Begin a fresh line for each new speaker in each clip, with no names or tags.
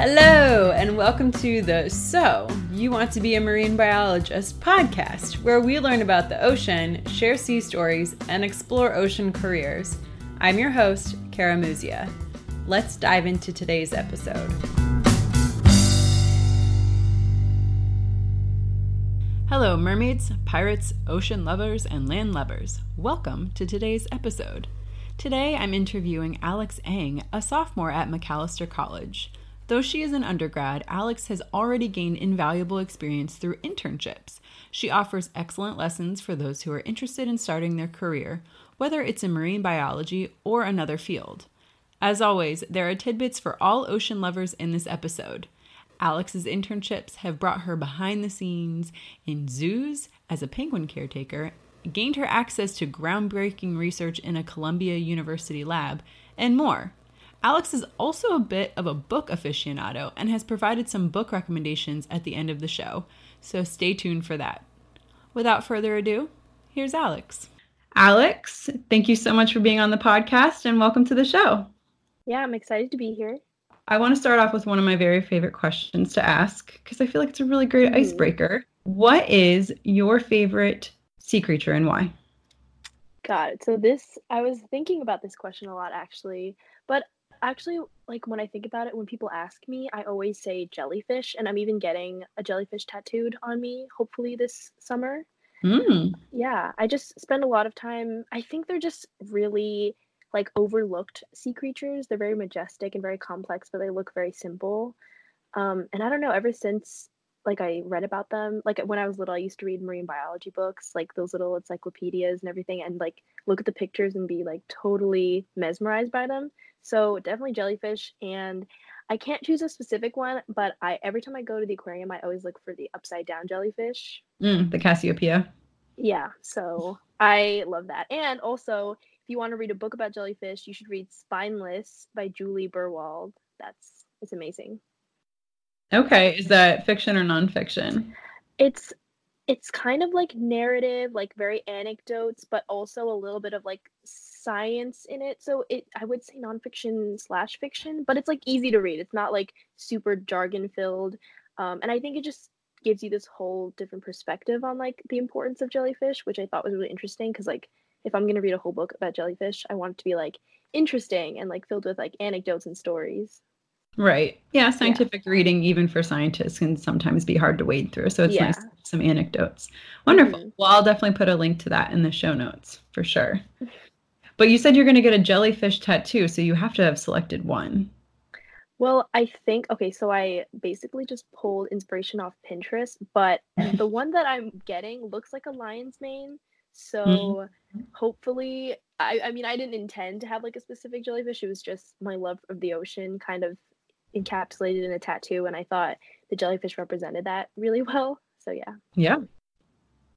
Hello, and welcome to the So You Want to Be a Marine Biologist podcast, where we learn about the ocean, share sea stories, and explore ocean careers. I'm your host, Kara Muzia. Let's dive into today's episode. Hello, mermaids, pirates, ocean lovers, and land lovers. Welcome to today's episode. Today I'm interviewing Alex Ang, a sophomore at Macalester College. Though she is an undergrad, Alex has already gained invaluable experience through internships. She offers excellent lessons for those who are interested in starting their career, whether it's in marine biology or another field. As always, there are tidbits for all ocean lovers in this episode. Alex's internships have brought her behind the scenes in zoos as a penguin caretaker, gained her access to groundbreaking research in a Columbia University lab, and more. Alex is also a bit of a book aficionado and has provided some book recommendations at the end of the show, so stay tuned for that. Without further ado, here's Alex. Alex, thank you so much for being on the podcast and welcome to the show.
Yeah, I'm excited to be here.
I want to start off with one of my very favorite questions to ask because I feel like it's a really great mm. icebreaker. What is your favorite sea creature and why?
God, so this, I was thinking about this question a lot actually, but actually like when I think about it, when people ask me, I always say jellyfish, and I'm even getting a jellyfish tattooed on me. Hopefully this summer.
Mm.
Yeah, I just spend a lot of time. I think they're just really like overlooked sea creatures. They're very majestic and very complex, but they look very simple. Um, and I don't know. Ever since like I read about them. Like when I was little, I used to read marine biology books, like those little encyclopedias and everything, and like look at the pictures and be like totally mesmerized by them. So definitely jellyfish, and I can't choose a specific one, but I every time I go to the aquarium, I always look for the upside down jellyfish.
Mm, the Cassiopeia.
Yeah, so I love that, and also if you want to read a book about jellyfish, you should read Spineless by Juli Berwald. That's it's amazing.
Okay, is that fiction or nonfiction?
It's it's kind of like narrative, like very anecdotes, but also a little bit of like science in it. So it I would say nonfiction slash fiction, but it's like easy to read. It's not like super jargon filled. Um, and I think it just gives you this whole different perspective on like the importance of jellyfish, which I thought was really interesting because like if I'm gonna read a whole book about jellyfish, I want it to be like interesting and like filled with like anecdotes and stories.
Right. Yeah, scientific yeah. reading, even for scientists, can sometimes be hard to wade through. So it's yeah. nice some anecdotes. Wonderful. Mm-hmm. Well, I'll definitely put a link to that in the show notes for sure. But you said you're going to get a jellyfish tattoo, so you have to have selected one.
Well, I think okay, so I basically just pulled inspiration off Pinterest, but the one that I'm getting looks like a lion's mane. So mm-hmm. hopefully I I mean I didn't intend to have like a specific jellyfish. It was just my love of the ocean kind of encapsulated in a tattoo and I thought the jellyfish represented that really well. So yeah.
Yeah.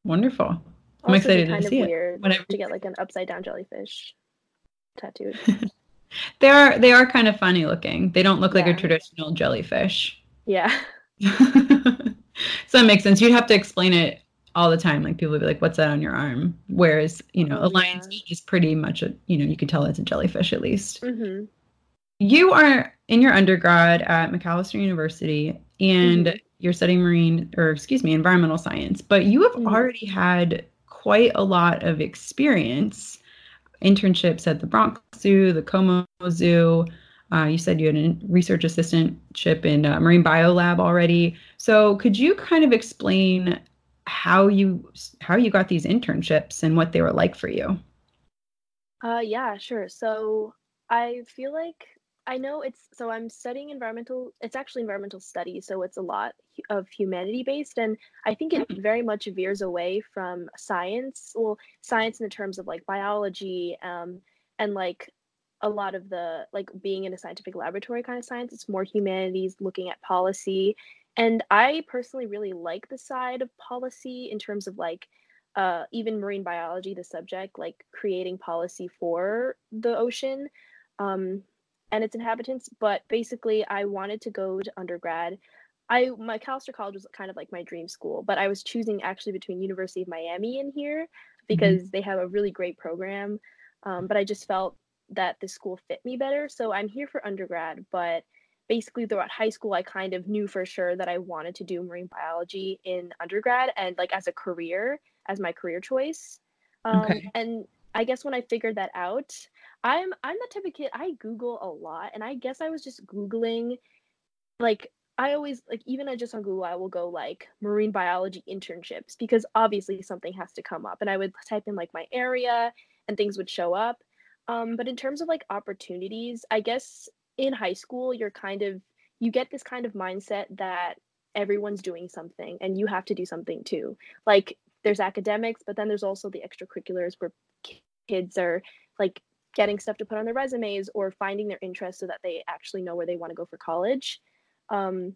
Wonderful. I'm excited
kind
to see
of weird.
Whenever...
to get like an upside down jellyfish tattooed.
they are they are kind of funny looking. They don't look yeah. like a traditional jellyfish.
Yeah.
so that makes sense. You'd have to explain it all the time. Like people would be like, "What's that on your arm?" Whereas you know, a lion's yeah. is pretty much a you know you could tell it's a jellyfish at least.
Mm-hmm.
You are in your undergrad at Macalester University, and mm-hmm. you're studying marine or excuse me, environmental science. But you have mm-hmm. already had quite a lot of experience internships at the Bronx Zoo, the Como Zoo. Uh, you said you had a research assistantship in uh, Marine Biolab already. So could you kind of explain how you how you got these internships and what they were like for you?
Uh, yeah, sure. So I feel like I know it's so I'm studying environmental. It's actually environmental studies, so it's a lot of humanity based, and I think it mm-hmm. very much veers away from science. Well, science in the terms of like biology, um, and like a lot of the like being in a scientific laboratory kind of science. It's more humanities, looking at policy, and I personally really like the side of policy in terms of like uh, even marine biology, the subject, like creating policy for the ocean. Um, and its inhabitants. But basically, I wanted to go to undergrad. I my Macalester College was kind of like my dream school, but I was choosing actually between University of Miami and here because mm-hmm. they have a really great program. Um, but I just felt that the school fit me better, so I'm here for undergrad. But basically throughout high school I kind of knew for sure that I wanted to do marine biology in undergrad and like as a career as my career choice. Um, okay. and I guess when I figured that out, I'm I'm the type of kid I Google a lot and I guess I was just Googling like I always like even just on Google I will go like marine biology internships because obviously something has to come up and I would type in like my area and things would show up. Um, but in terms of like opportunities, I guess in high school you're kind of you get this kind of mindset that everyone's doing something and you have to do something too. Like there's academics, but then there's also the extracurriculars where kids are like getting stuff to put on their resumes or finding their interest so that they actually know where they want to go for college. Um,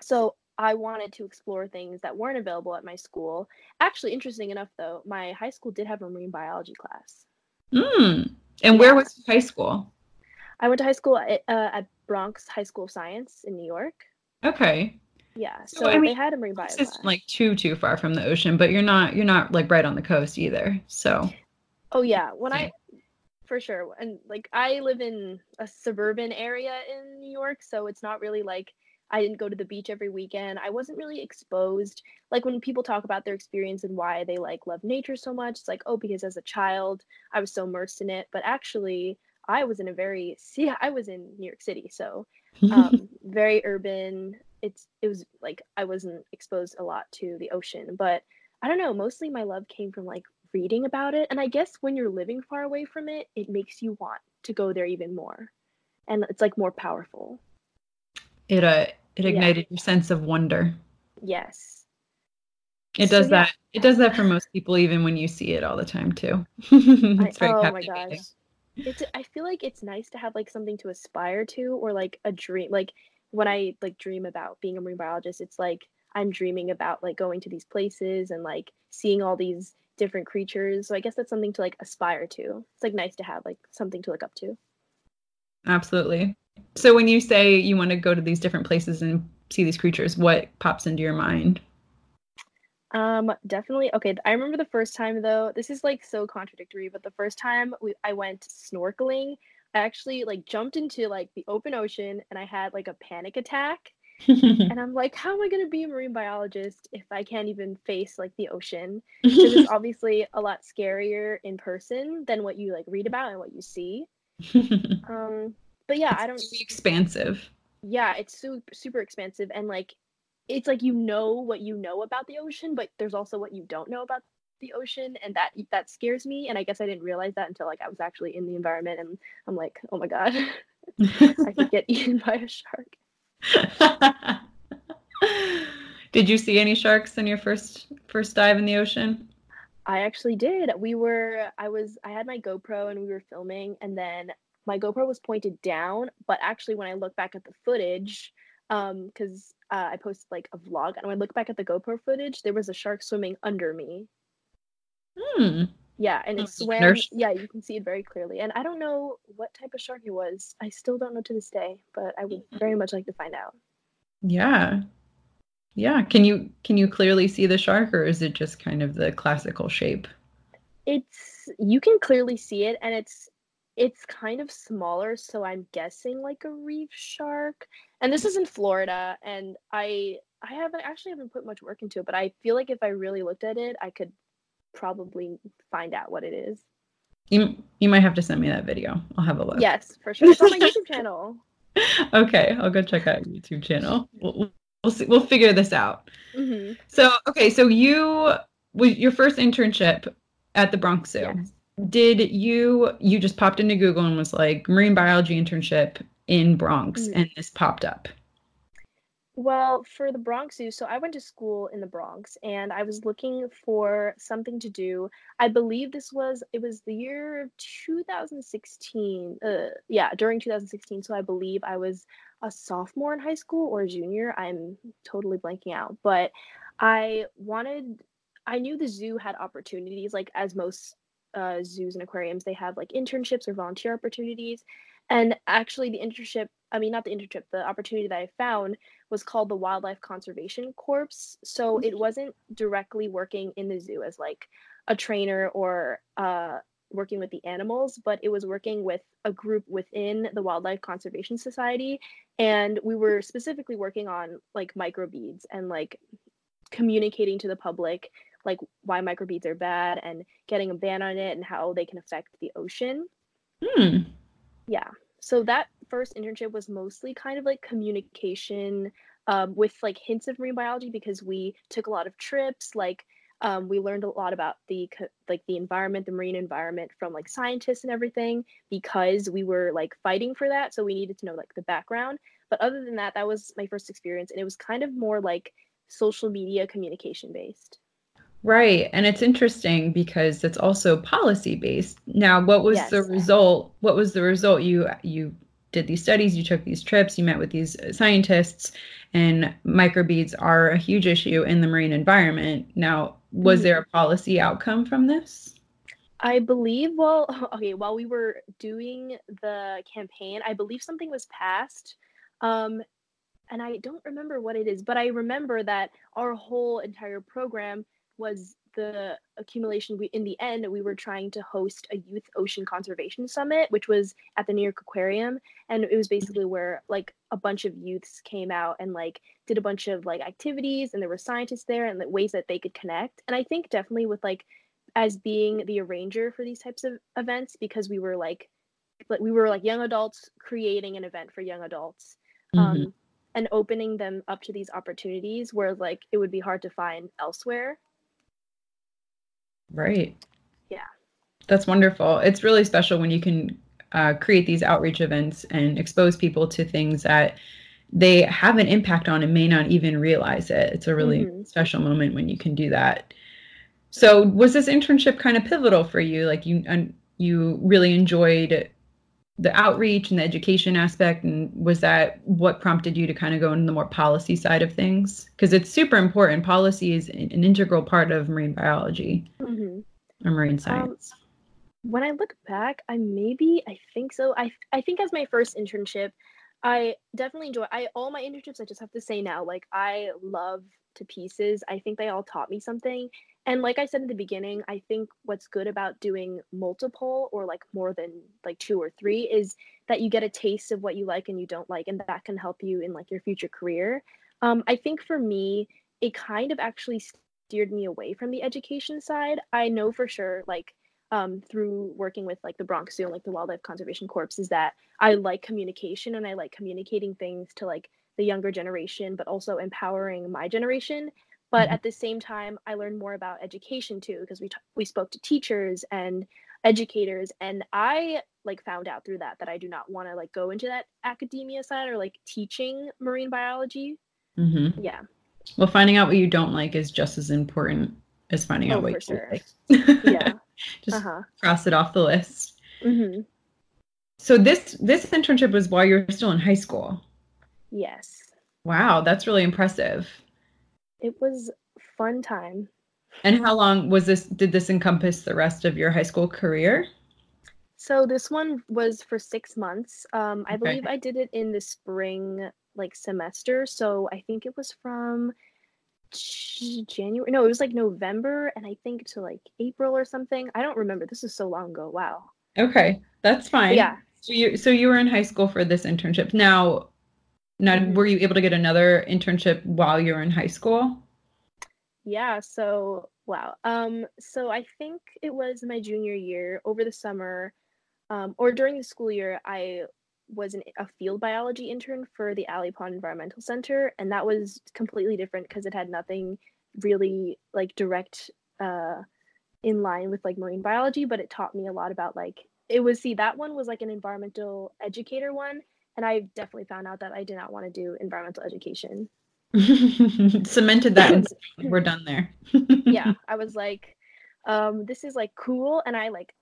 so I wanted to explore things that weren't available at my school. Actually, interesting enough, though, my high school did have a marine biology class.
Mm. And yeah. where was high school?
I went to high school at, uh, at Bronx High School of Science in New York.
Okay.
Yeah, so, so I mean, they had a marine biology. It's
like too too far from the ocean, but you're not you're not like right on the coast either. So.
Oh yeah, when I for sure, and like I live in a suburban area in New York, so it's not really like I didn't go to the beach every weekend. I wasn't really exposed. Like when people talk about their experience and why they like love nature so much, it's like, oh, because as a child, I was so immersed in it. But actually, I was in a very see, I was in New York City, so um, very urban. It's it was like I wasn't exposed a lot to the ocean, but I don't know. Mostly my love came from like reading about it, and I guess when you're living far away from it, it makes you want to go there even more, and it's like more powerful.
It uh it ignited yeah. your sense of wonder.
Yes.
It does so, that yeah. it does that for most people even when you see it all the time too. It's
I, oh my gosh. It's i feel like it's nice to have like something to aspire to or like a dream like when i like dream about being a marine biologist it's like i'm dreaming about like going to these places and like seeing all these different creatures so i guess that's something to like aspire to it's like nice to have like something to look up to
absolutely so when you say you want to go to these different places and see these creatures, what pops into your mind?
Um, definitely. Okay, I remember the first time though. This is like so contradictory, but the first time we I went snorkeling, I actually like jumped into like the open ocean and I had like a panic attack. and I'm like, how am I going to be a marine biologist if I can't even face like the ocean? Because it's obviously a lot scarier in person than what you like read about and what you see. um, but yeah,
it's
I don't.
expansive.
Yeah, it's super super expansive, and like, it's like you know what you know about the ocean, but there's also what you don't know about the ocean, and that that scares me. And I guess I didn't realize that until like I was actually in the environment, and I'm like, oh my god, I could get eaten by a shark.
did you see any sharks in your first first dive in the ocean?
I actually did. We were I was I had my GoPro and we were filming and then my GoPro was pointed down, but actually when I look back at the footage, um, because uh, I posted like a vlog, and when I look back at the GoPro footage, there was a shark swimming under me.
Hmm.
Yeah, and hmm, it swam. Yeah, you can see it very clearly. And I don't know what type of shark it was. I still don't know to this day, but I would very mm-hmm. much like to find out.
Yeah. Yeah. Can you can you clearly see the shark or is it just kind of the classical shape?
It's you can clearly see it and it's it's kind of smaller, so I'm guessing like a reef shark. And this is in Florida, and I I haven't actually haven't put much work into it, but I feel like if I really looked at it, I could probably find out what it is.
You you might have to send me that video. I'll have a look.
Yes, for sure. It's on my YouTube channel.
Okay, I'll go check out your YouTube channel. We'll, we'll see. We'll figure this out. Mm-hmm. So okay, so you was your first internship at the Bronx Zoo. Yes did you you just popped into google and was like marine biology internship in bronx mm-hmm. and this popped up
well for the bronx zoo so i went to school in the bronx and i was looking for something to do i believe this was it was the year 2016 uh, yeah during 2016 so i believe i was a sophomore in high school or a junior i'm totally blanking out but i wanted I knew the zoo had opportunities, like as most uh, zoos and aquariums, they have like internships or volunteer opportunities. And actually, the internship, I mean, not the internship, the opportunity that I found was called the Wildlife Conservation Corps. So it mm-hmm. wasn't directly working in the zoo as like a trainer or uh, working with the animals, but it was working with a group within the Wildlife Conservation Society. And we were specifically working on like microbeads and like communicating to the public like why microbeads are bad and getting a ban on it and how they can affect the ocean.
Hmm.
Yeah. So that first internship was mostly kind of like communication um, with like hints of marine biology because we took a lot of trips. Like um, we learned a lot about the like the environment, the marine environment from like scientists and everything because we were like fighting for that. So we needed to know like the background. But other than that, that was my first experience, and it was kind of more like social media communication based.
Right. And it's interesting because it's also policy based. Now, what was yes. the result? What was the result? You you did these studies, you took these trips, you met with these scientists, and microbeads are a huge issue in the marine environment. Now, was mm-hmm. there a policy outcome from this?
I believe, well, okay, while we were doing the campaign, I believe something was passed. Um, and I don't remember what it is, but I remember that our whole entire program was the accumulation. We in the end we were trying to host a youth ocean conservation summit which was at the new york aquarium. And it was basically where like a bunch of youths came out and like did a bunch of like activities and there were scientists there and the ways that they could connect. And i think definitely with like as being the arranger for these types of events because we were like like we were like young adults creating an event for young adults mm-hmm. um and opening them up to these opportunities where like it would be hard to find elsewhere
Right.
Yeah.
That's wonderful. It's really special when you can uh, create these outreach events and expose people to things that they have an impact on and may not even realize it. It's a really mm-hmm. special moment when you can do that. So, was this internship kind of pivotal for you? Like you, you really enjoyed the outreach and the education aspect and was that what prompted you to kind of go into the more policy side of things? Because it's super important. Policy is an integral part of marine biology mm-hmm. or marine um, science. um,
when i look back i maybe i think so. I i think as my first internship i definitely enjoy i all my internships i just have to say now like i love to pieces. I think they all taught me something and like i said in the beginning i think what's good about doing multiple or like more than like two or three is that you get a taste of what you like and you don't like and that can help you in like your future career. Um, i think for me it kind of actually steered me away from the education side. I know for sure like um, through working with like the Bronx Zoo and like the Wildlife Conservation Corps is that I like communication and I like communicating things to like the younger generation, but also empowering my generation but mm-hmm. at the same time i learned more about education too because we t- we spoke to teachers and educators and i like found out through that that i do not want to like go into that academia side or like teaching marine biology
mm-hmm.
yeah
well finding out what you don't like is just as important as finding
oh,
out what
you
sure.
like yeah
just uh-huh. cross it off the list
mm-hmm.
so this this internship was while you were still in high school
yes
wow that's really impressive
it was fun time.
And how long was this? Did this encompass the rest of your high school career?
So this one was for six months. Um, I okay. believe I did it in the spring like semester. So I think it was from January. No, it was like November, and I think to like April or something. I don't remember. This is so long ago. Wow.
Okay, that's fine.
Yeah.
So you so you were in high school for this internship. Now, now, mm-hmm. were you able to get another internship while you were in high school?
Yeah, so wow. Um, so I think it was my junior year over the summer, um, or during the school year, I was an, a field biology intern for the Alley Pond Environmental Center, and that was completely different because it had nothing really like direct uh, in line with like marine biology, but it taught me a lot about like it was see that one was like an environmental educator one and I definitely found out that I did not want to do environmental education.
Cemented that and we're done there.
yeah, I was like, um, this is like cool, and I like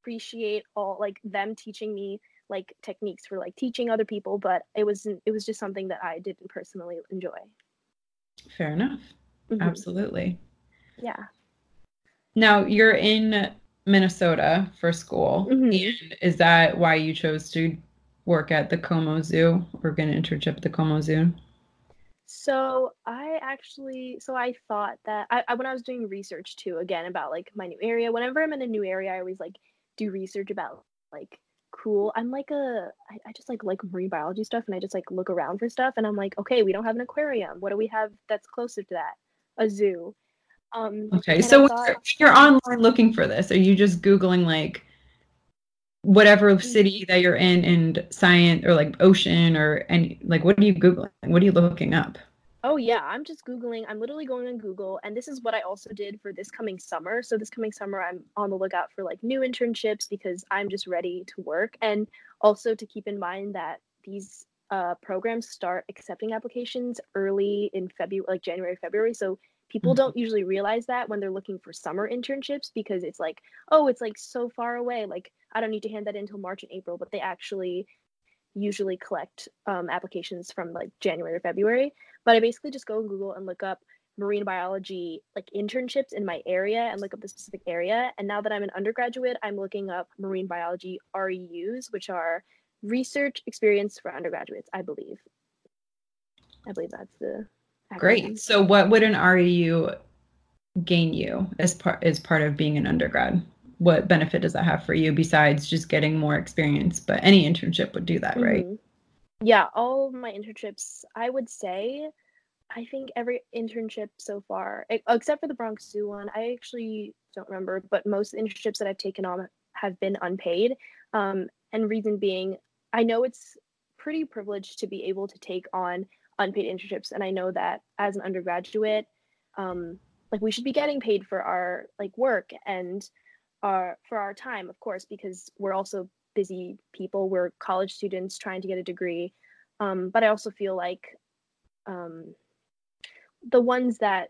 appreciate all like them teaching me like techniques for like teaching other people, but it wasn't, it was just something that I didn't personally enjoy.
Fair enough. Mm-hmm. Absolutely.
Yeah.
Now you're in Minnesota for school.
Mm-hmm.
Is that why you chose to work at the Como Zoo or get an internship at the Como Zoo?
So I actually, so I thought that I, I, when I was doing research too, again about like my new area. Whenever I'm in a new area, I always like do research about like cool. I'm like a I, I just like like marine biology stuff and I just like look around for stuff and I'm like, okay, we don't have an aquarium. What do we have that's closer to that? A zoo. Um
Okay, so thought, when you're online looking for this, are you just Googling like whatever mm-hmm. city that you're in and science or like ocean or any like what are you Googling? What are you looking up?
Oh yeah, I'm just googling. I'm literally going on Google, and this is what I also did for this coming summer. So this coming summer, I'm on the lookout for like new internships because I'm just ready to work, and also to keep in mind that these uh, programs start accepting applications early in February, like January, February. So people mm-hmm. don't usually realize that when they're looking for summer internships because it's like, oh, it's like so far away. Like I don't need to hand that in until March and April, but they actually usually collect um, applications from like January or February. But I basically just go on Google and look up marine biology like internships in my area and look up the specific area. And now that I'm an undergraduate, I'm looking up marine biology REUs, which are research experience for undergraduates, I believe. I believe that's the.
Great. So what would an REU gain you as part as part of being an undergrad? what benefit does that have for you besides just getting more experience? But any internship would do that, right? Mm-hmm.
Yeah, all my internships, I would say, I think every internship so far, except for the Bronx Zoo one, I actually don't remember, but most internships that I've taken on have been unpaid. Um, and reason being, I know it's pretty privileged to be able to take on unpaid internships, and I know that as an undergraduate, um, like we should be getting paid for our like work and our for our time of course because we're also busy people we're college students trying to get a degree. Um, but i also feel like um, the ones that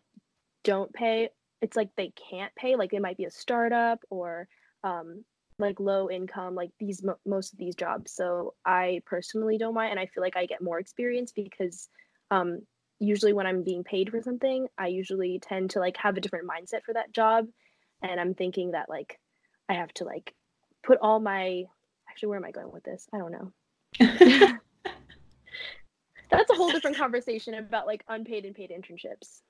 don't pay it's like they can't pay like it might be a startup or um, like low income like these mo- most of these jobs so i personally don't mind and i feel like i get more experience because um, usually when i'm being paid for something i usually tend to like have a different mindset for that job and i'm thinking that like I have to like put all my actually where am I going with this? I don't know. That's a whole different conversation about like unpaid and paid internships.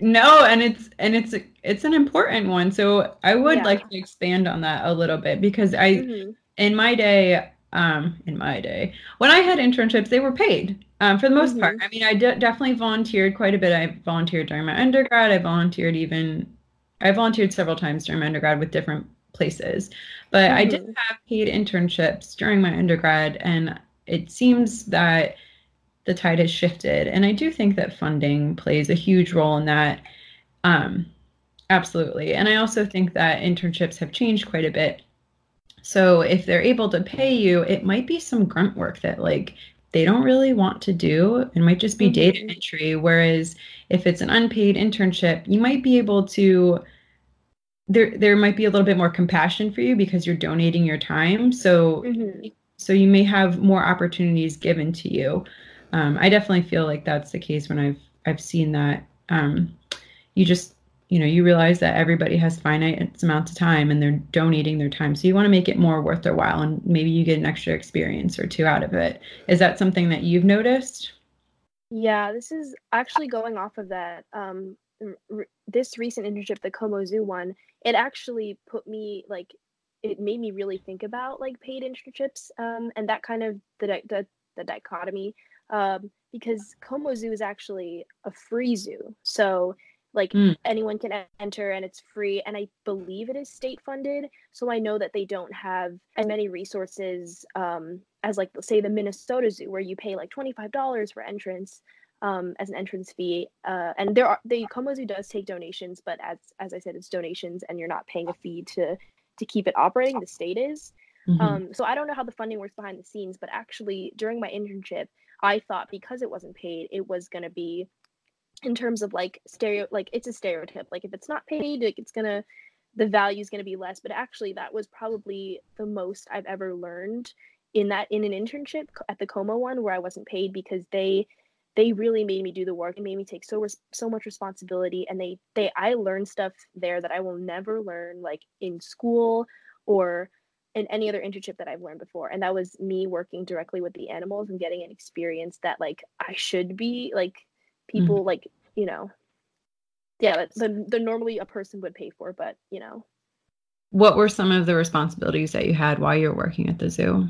No, and it's and it's it's an important one. So I would yeah. like to expand on that a little bit because I mm-hmm. in my day um in my day when I had internships they were paid um for the most mm-hmm. part. I mean I de- definitely volunteered quite a bit. I volunteered during my undergrad. I volunteered even I volunteered several times during my undergrad with different places. But mm-hmm. I did mm-hmm. have paid internships during my undergrad, and it seems that the tide has shifted. And I do think that funding plays a huge role in that. Um, absolutely. And I also think that internships have changed quite a bit. So if they're able to pay you, it might be some grunt work that like they don't really want to do. It might just be mm-hmm. data entry. Whereas if it's an unpaid internship, you might be able to there there might be a little bit more compassion for you because you're donating your time so mm-hmm. so you may have more opportunities given to you um, i definitely feel like that's the case when i've i've seen that. Um, you just you know you realize that everybody has finite amounts of time and they're donating their time. So you want to make it more worth their while and maybe you get an extra experience or two out of it. Is that something that you've noticed?
Yeah this is actually going off of that um, this recent internship the como zoo one it actually put me like it made me really think about like paid internships um, and that kind of the, the, the dichotomy um, because Como Zoo is actually a free zoo. So like mm. anyone can enter and it's free and I believe it is state funded. So I know that they don't have as many resources um, as like say the Minnesota Zoo where you pay like $25 for entrance um, as an entrance fee. Uh, and there are the Como Zoo does take donations, but as as I said, it's donations, and you're not paying a fee to to keep it operating. The state is. Mm-hmm. Um, so I don't know how the funding works behind the scenes, but actually during my internship, I thought because it wasn't paid, it was gonna be in terms of like stereo like it's a stereotype. Like if it's not paid, like it's gonna the value is gonna be less. But actually that was probably the most I've ever learned in that in an internship at the Como one where I wasn't paid because they they really made me do the work and made me take so res- so much responsibility and they they I learned stuff there that I will never learn like in school or in any other internship that I've learned before and that was me working directly with the animals and getting an experience that like I should be like people mm-hmm. like you know yeah the the normally a person would pay for but you know
what were some of the responsibilities that you had while you were working at the zoo?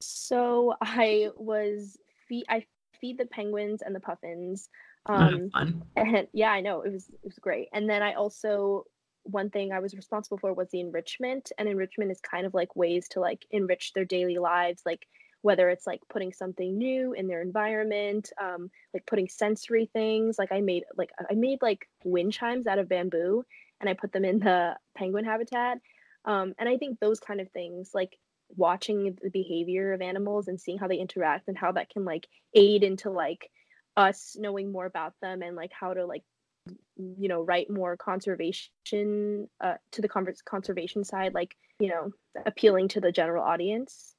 So I was feed I feed the penguins and the puffins.
Oh,
Um,
fun.
and yeah, I know it was it was great. And then I also one thing I was responsible for was the enrichment, and enrichment is kind of like ways to like enrich their daily lives, like whether it's like putting something new in their environment, um, like putting sensory things. Like I made like I made like wind chimes out of bamboo, and I put them in the penguin habitat. Um, and I think those kind of things, like watching the behavior of animals and seeing how they interact and how that can like aid into like us knowing more about them and like how to like you know write more conservation uh, to the conservation side like you know appealing to the general audience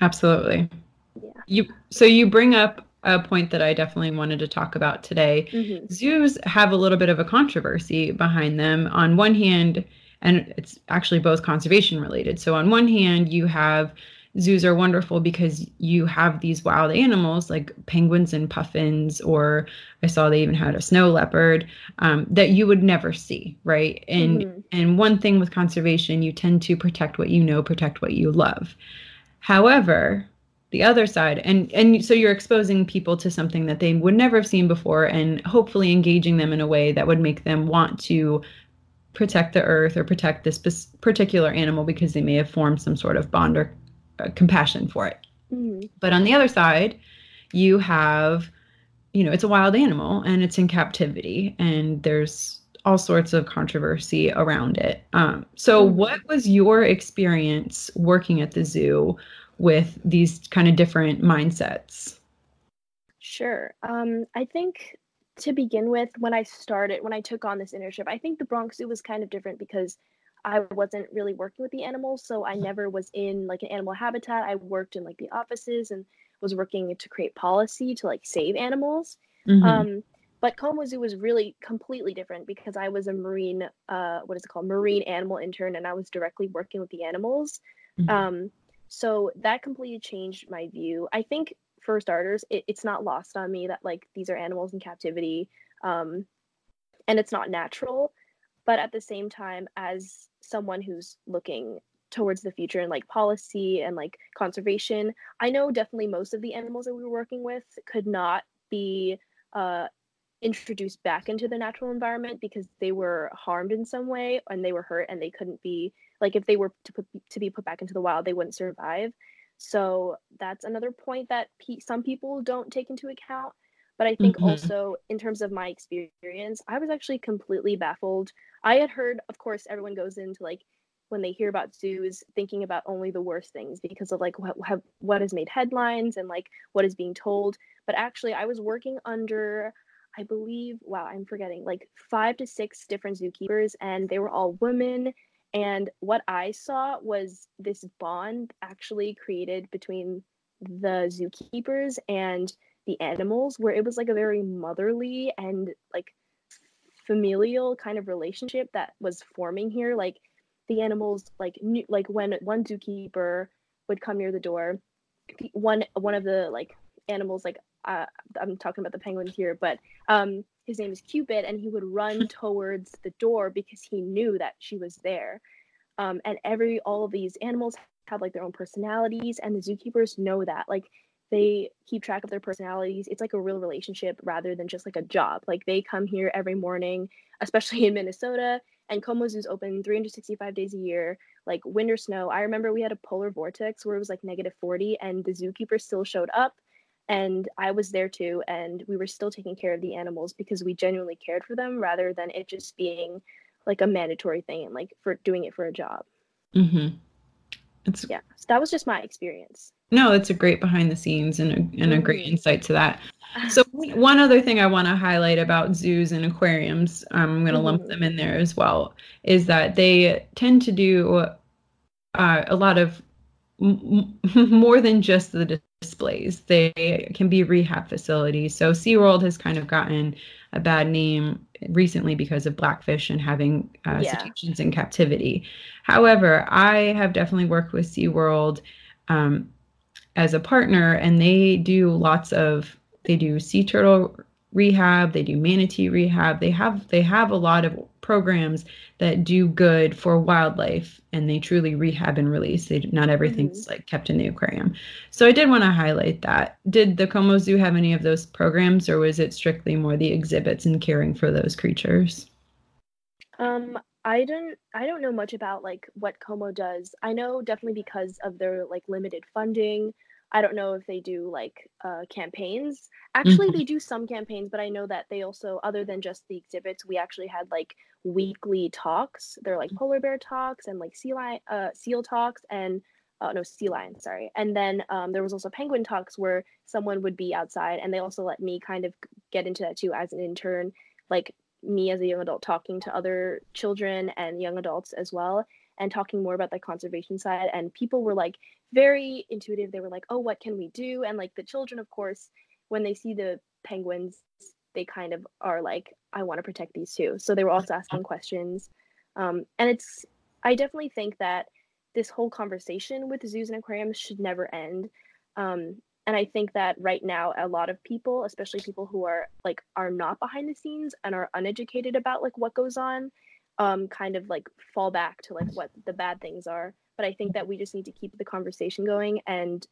Absolutely.
yeah
You so you bring up a point that I definitely wanted to talk about today.
hmm
Zoos have a little bit of a controversy behind them. On one hand, and it's actually both conservation related. So on one hand, you have zoos are wonderful because you have these wild animals like penguins and puffins, or I saw they even had a snow leopard um, that you would never see, right? And
Mhm.
and one thing with conservation, you tend to protect what you know, protect what you love. However, the other side and and so you're exposing people to something that they would never have seen before and hopefully engaging them in a way that would make them want to protect the earth or protect this particular animal because they may have formed some sort of bond or compassion for it
Mhm.
but on the other side you have you know it's a wild animal and it's in captivity and there's all sorts of controversy around it um, so
Mhm.
what was your experience working at the zoo with these kind of different mindsets
Sure. Um, I think to begin with, when I started, when I took on this internship, I think the Bronx Zoo was kind of different because I wasn't really working with the animals, so I never was in like an animal habitat. I worked in like the offices and was working to create policy to like save animals.
Mhm.
Um, but Como Zoo was really completely different because I was a marine, uh, what is it called, marine animal intern, and I was directly working with the animals.
Mhm.
Um, so that completely changed my view. I think for starters, it, it's not lost on me that like these are animals in captivity, um, and it's not natural. But at the same time, as someone who's looking towards the future and like policy and like conservation, I know definitely most of the animals that we were working with could not be uh, introduced back into the natural environment because they were harmed in some way and they were hurt and they couldn't be like if they were to put to be put back into the wild they wouldn't survive. So that's another point that pe- some people don't take into account but i think
Mhm.
also in terms of my experience i was actually completely baffled. I had heard of course everyone goes into like when they hear about zoos thinking about only the worst things because of like what have, what has made headlines and like what is being told. But actually i was working under i believe wow i'm forgetting like five to six different zookeepers and they were all women. And what i saw was this bond actually created between the zookeepers and the animals where it was like a very motherly and like familial kind of relationship that was forming here. Like the animals like knew like when one zookeeper would come near the door one one of the like animals like uh, i'm talking about the penguin here but um his name is cupid and he would run towards the door because he knew that she was there. Um and every all of these animals have like their own personalities and the zookeepers know that. Like they keep track of their personalities it's like a real relationship rather than just like a job. Like they come here every morning especially in minnesota and como zoo's open 365 days a year like wind or snow. I remember we had a polar vortex where it was like negative 40 and the zookeeper still showed up and i was there too and we were still taking care of the animals because we genuinely cared for them rather than it just being like a mandatory thing and like for doing it for a job.
Mm-hmm. It's
yeah so that was just my experience
no, it's a great behind the scenes and a, and a great
Mhm.
insight to that. So one other thing I want to highlight about zoos and aquariums, um, I'm going to lump
Mhm.
them in there as well, is that they tend to do uh, a lot of m- m- more than just the displays. They can be rehab facilities. So SeaWorld has kind of gotten a bad name recently because of blackfish and having uh,
Yeah.
cetaceans in captivity. However, I have definitely worked with SeaWorld um, as a partner, and they do lots of they do sea turtle rehab, they do manatee rehab. They have they have a lot of programs that do good for wildlife and they truly rehab and release. They not everything's mm-hmm. like kept in the aquarium. So I did want to highlight that. Did the Como Zoo have any of those programs or was it strictly more the exhibits and caring for those creatures?
Um I don't I don't know much about like what Como does. I know definitely because of their like limited funding. I don't know if they do like uh, campaigns. Actually, mm-hmm. they do some campaigns, but I know that they also, other than just the exhibits, we actually had like weekly talks. They're like polar bear talks and like sea lion, uh, seal talks, and uh, no sea lion, sorry. And then um, there was also penguin talks where someone would be outside, and they also let me kind of get into that too as an intern, like me as a young adult talking to other children and young adults as well and talking more about the conservation side and people were like very intuitive. They were like oh what can we do? And like the children of course when they see the penguins they kind of are like i want to protect these too. So they were also asking questions. Um, and it's i definitely think that this whole conversation with zoos and aquariums should never end. Um, and i think that right now a lot of people especially people who are like are not behind the scenes and are uneducated about like what goes on um kind of like fall back to like what the bad things are but i think that we just need to keep the conversation going and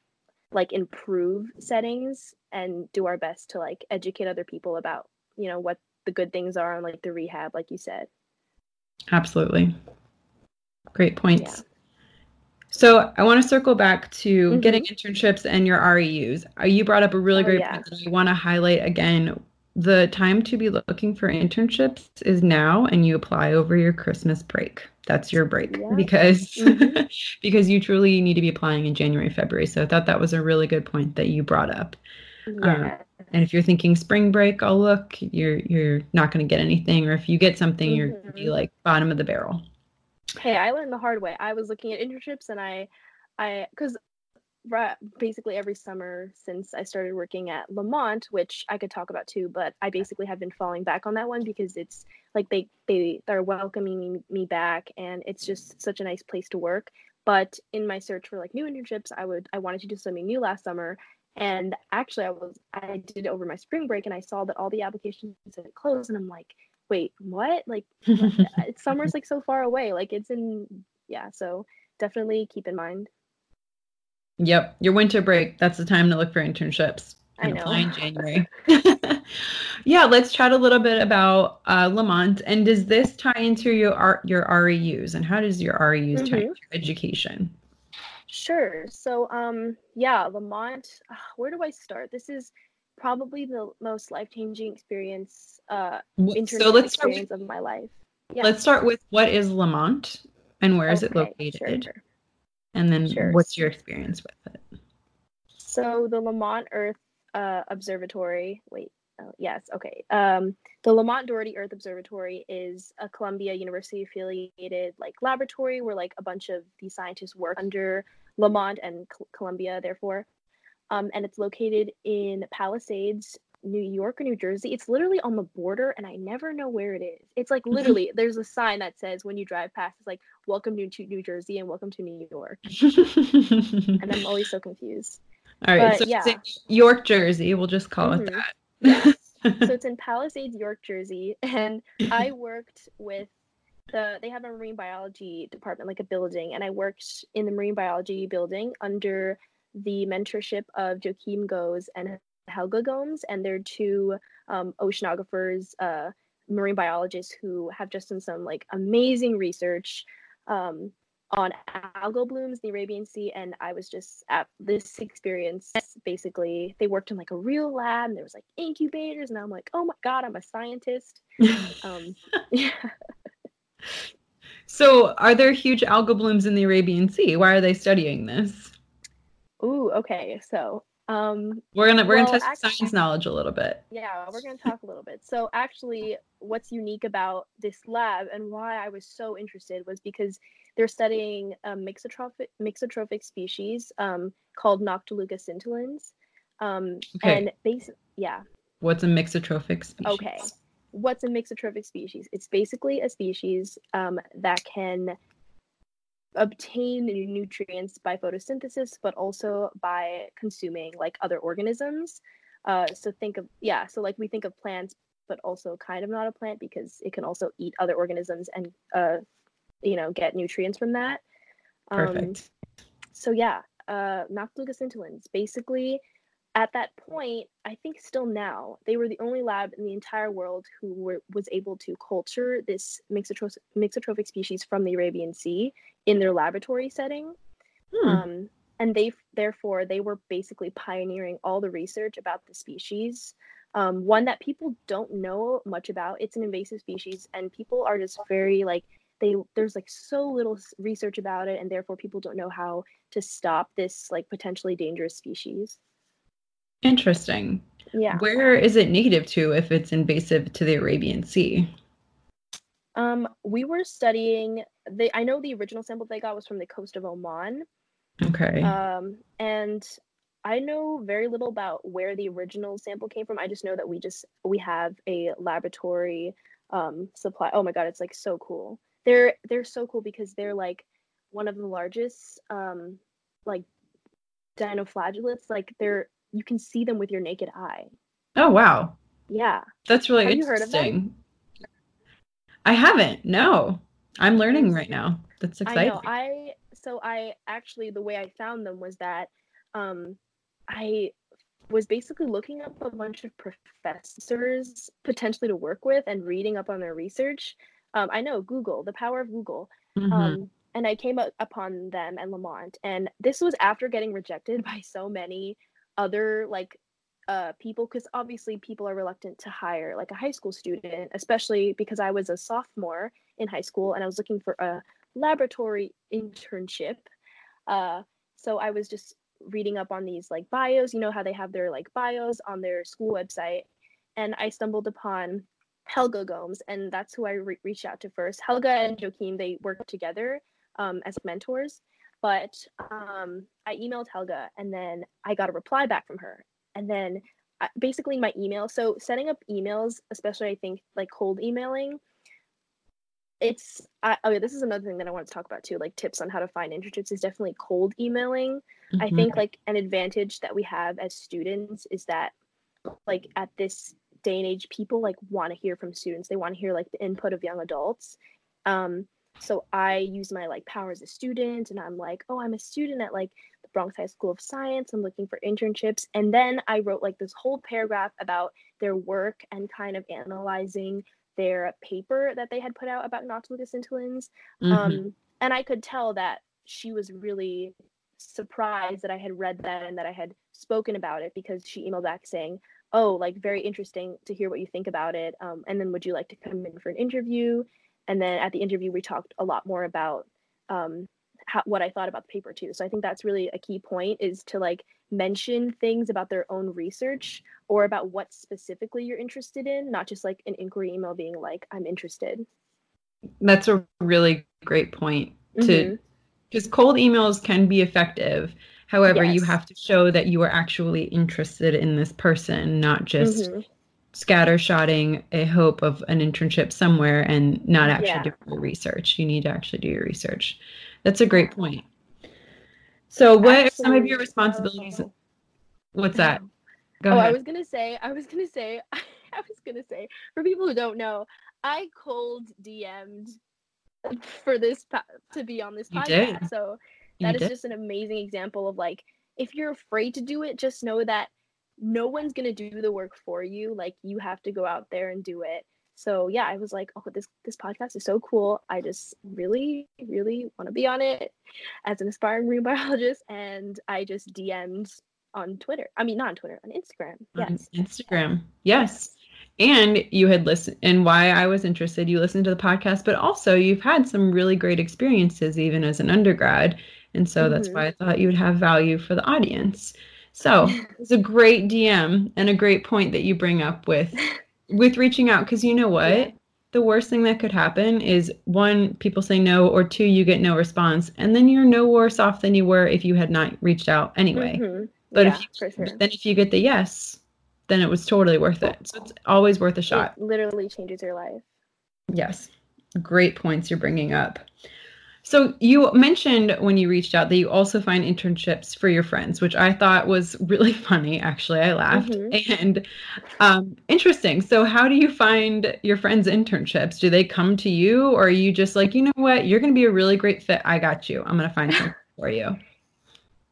like improve settings and do our best to like educate other people about you know what the good things are and like the rehab like you said
absolutely great points yeah. So I want to circle back to mm-hmm. getting internships and your REUs. Uh, you brought up a really oh, great yeah. point that I want to highlight again. The time to be looking for internships is now, and you apply over your Christmas break. That's your break yeah. because mm-hmm. because you truly need to be applying in January, February. So I thought that was a really good point that you brought up. Yeah. Um, and if you're thinking spring break, I'll look. You're you're not going to get anything, or if you get something, mm-hmm. you're going to be like bottom of the barrel
hey, I learned the hard way. I was looking at internships and I, I, because basically every summer since I started working at Lamont, which I could talk about too, but I basically have been falling back on that one because it's like they they they're welcoming me back and it's just such a nice place to work. But in my search for like new internships, I would I wanted to do something new last summer. And actually I was I did it over my spring break and I saw that all the applications had closed and I'm like, wait, what? Like uh, summer's like so far away. Like it's in yeah, so definitely keep in mind.
Yep, your winter break. That's the time to look for internships.
I know. In
January. yeah, let's chat a little bit about uh, Lamont. And does this tie into your your REUs? And how does your REUs mm-hmm. tie into education?
Sure. So, um, yeah, Lamont. Uh, where do I start? This is probably the most life changing experience, uh, so let's experience with, of my life.
Yeah. Let's start with what is Lamont and where is okay, it located? Sure, sure. And then sure. what's your experience with it?
So the Lamont Earth uh, Observatory, wait, oh, yes, okay. Um, the Lamont Doherty Earth Observatory is a Columbia University affiliated like laboratory where like a bunch of these scientists work under Lamont and Columbia, therefore um, and it's located in Palisades, New York or New Jersey. It's literally on the border, and I never know where it is. It's like literally, there's a sign that says when you drive past, it's like "Welcome to New Jersey" and "Welcome to New York," and I'm always so confused.
All right, but, so yeah. York, Jersey. We'll just call mm-hmm. it that.
so it's in Palisades, York, Jersey, and I worked with the. They have a marine biology department, like a building, and I worked in the marine biology building under the mentorship of Joachim Goes and Helga Gomes, and they're two um, oceanographers, uh, marine biologists who have just done some like amazing research um, on algal blooms in the Arabian Sea. And I was just at this experience. Basically, they worked in like a real lab, and there was like incubators, and I'm like, oh my god, I'm a scientist. um, yeah.
So, are there huge algal blooms in the Arabian Sea? Why are they studying this?
Ooh, okay. So um
we're gonna we're well, gonna test actually, science knowledge a little bit.
Yeah, we're gonna talk a little bit. So actually what's unique about this lab and why I was so interested was because they're studying a mixotrophic mixotrophic species um, called Noctiluca scintillans. Um okay. and basically yeah.
What's a mixotrophic species?
Okay. What's a mixotrophic species? It's basically a species um, that can obtain nutrients by photosynthesis, but also by consuming like other organisms. Uh, so think of yeah, so like we think of plants, but also kind of not a plant because it can also eat other organisms and uh, you know get nutrients from that.
Um, Perfect.
So yeah, uh, Noctiluca scintillans basically at that point, I think still now, they were the only lab in the entire world who were, was able to culture this mixotroph- mixotrophic species from the Arabian Sea in their laboratory setting. Hmm. Um, and they therefore they were basically pioneering all the research about the species. Um, one that people don't know much about. It's an invasive species, and people are just very like they there's like so little research about it, and therefore people don't know how to stop this like potentially dangerous species.
Interesting.
Yeah.
Where is it native to if it's invasive to the Arabian Sea?
Um, we were studying the I know the original sample they got was from the coast of Oman.
Okay.
Um, and I know very little about where the original sample came from. I just know that we just we have a laboratory um supply. Oh my god, it's like so cool. They're they're so cool because they're like one of the largest um like dinoflagellates. Like they're you can see them with your naked eye.
Oh wow.
Yeah.
That's really Have interesting. I haven't. No. I'm learning right now. That's exciting.
I know. I so I actually the way I found them was that um I was basically looking up a bunch of professors potentially to work with and reading up on their research. Um, I know Google, the power of Google. Mm-hmm. Um, and I came up upon them and Lamont. And this was after getting rejected by so many other like uh, people because obviously people are reluctant to hire like a high school student especially because i was a sophomore in high school and i was looking for a laboratory internship uh, so i was just reading up on these like bios you know how they have their like bios on their school website and i stumbled upon helga gomes and that's who i re- reached out to first. Helga and joaquin they work together um, as mentors but um, I emailed Helga and then I got a reply back from her. And then uh, basically my email. So setting up emails, especially I think like cold emailing, it's I, oh yeah, this is another thing that I want to talk about too. Like tips on how to find internships is definitely cold emailing. Mm-hmm. I think like an advantage that we have as students is that like at this day and age, people like want to hear from students. They want to hear like the input of young adults. Um, so I use my like power as a student and I'm like, oh, I'm a student at like the Bronx High School of Science. I'm looking for internships. And then I wrote like this whole paragraph about their work and kind of analyzing their paper that they had put out about scintillans. Mm-hmm. Um, and I could tell that she was really surprised that I had read that and that I had spoken about it because she emailed back saying, oh, like very interesting to hear what you think about it. Um, and then would you like to come in for an interview? And then at the interview we talked a lot more about um, how, what i thought about the paper too so i think that's really a key point is to like mention things about their own research or about what specifically you're interested in not just like an inquiry email being like i'm interested
that's a really great point to because mm-hmm. cold emails can be effective however yes. you have to show that you are actually interested in this person not just mm-hmm scattershotting a hope of an internship somewhere and not actually yeah. doing your research. You need to actually do your research. That's a great point. So, what Absolutely. are some of your responsibilities? What's that?
Go oh, ahead. I was gonna say, I was gonna say, I was gonna say, for people who don't know, I cold DM'd for this to be on this you podcast. Did. So that you is did. just an amazing example of like, if you're afraid to do it, just know that no one's going to do the work for you like you have to go out there and do it. So yeah i was like oh this this podcast is so cool. I just really really want to be on it as an aspiring marine biologist and i just dm'd on twitter i mean not on twitter on instagram yes.
On instagram yes. And you had listened and why i was interested you listened to the podcast but also you've had some really great experiences even as an undergrad. And so mm-hmm. that's why i thought you would have value for the audience so it's a great DM and a great point that you bring up with with reaching out because you know what? Yeah. The worst thing that could happen is one, people say no, or two, you get no response, and then you're no worse off than you were if you had not reached out anyway. Mm-hmm. But yeah, if you, sure. then if you get the yes, then it was totally worth it. So it's always worth a shot.
It literally changes your life.
Yes, great points you're bringing up. So you mentioned when you reached out that you also find internships for your friends, which I thought was really funny. Actually, I laughed mm-hmm. and um, interesting. So how do you find your friends' internships? Do they come to you, or are you just like, you know what, you're going to be a really great fit. I got you. I'm going to find something for you.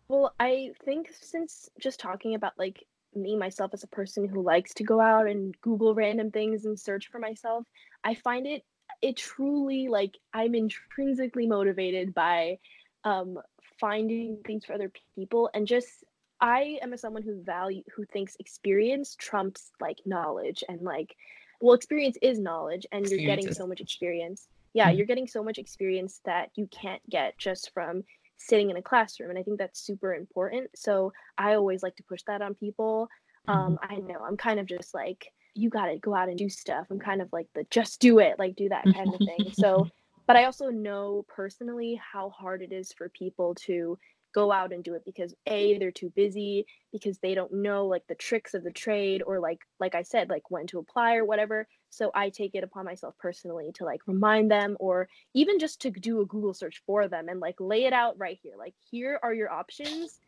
Well, I think since just talking about like me myself as a person who likes to go out and Google random things and search for myself, I find it it truly like I'm intrinsically motivated by um, finding things for other people and just I am a someone who value who thinks experience trumps like knowledge and like well experience is knowledge and you're getting so much experience. Yeah, mm-hmm. you're getting so much experience that you can't get just from sitting in a classroom and I think that's super important. So I always like to push that on people. Um, mm-hmm. I know I'm kind of just like you got to go out and do stuff. I'm kind of like the just do it, like do that kind of thing. So, but I also know personally how hard it is for people to go out and do it because a they're too busy because they don't know like the tricks of the trade or like like I said like when to apply or whatever. So I take it upon myself personally to like remind them or even just to do a Google search for them and like lay it out right here. Like here are your options.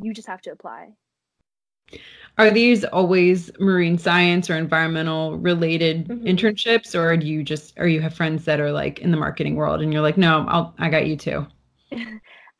You just have to apply.
Are these always marine science or environmental related mm-hmm. internships, or do you just or you have friends that are like in the marketing world and you're like, no, I'll I got you too.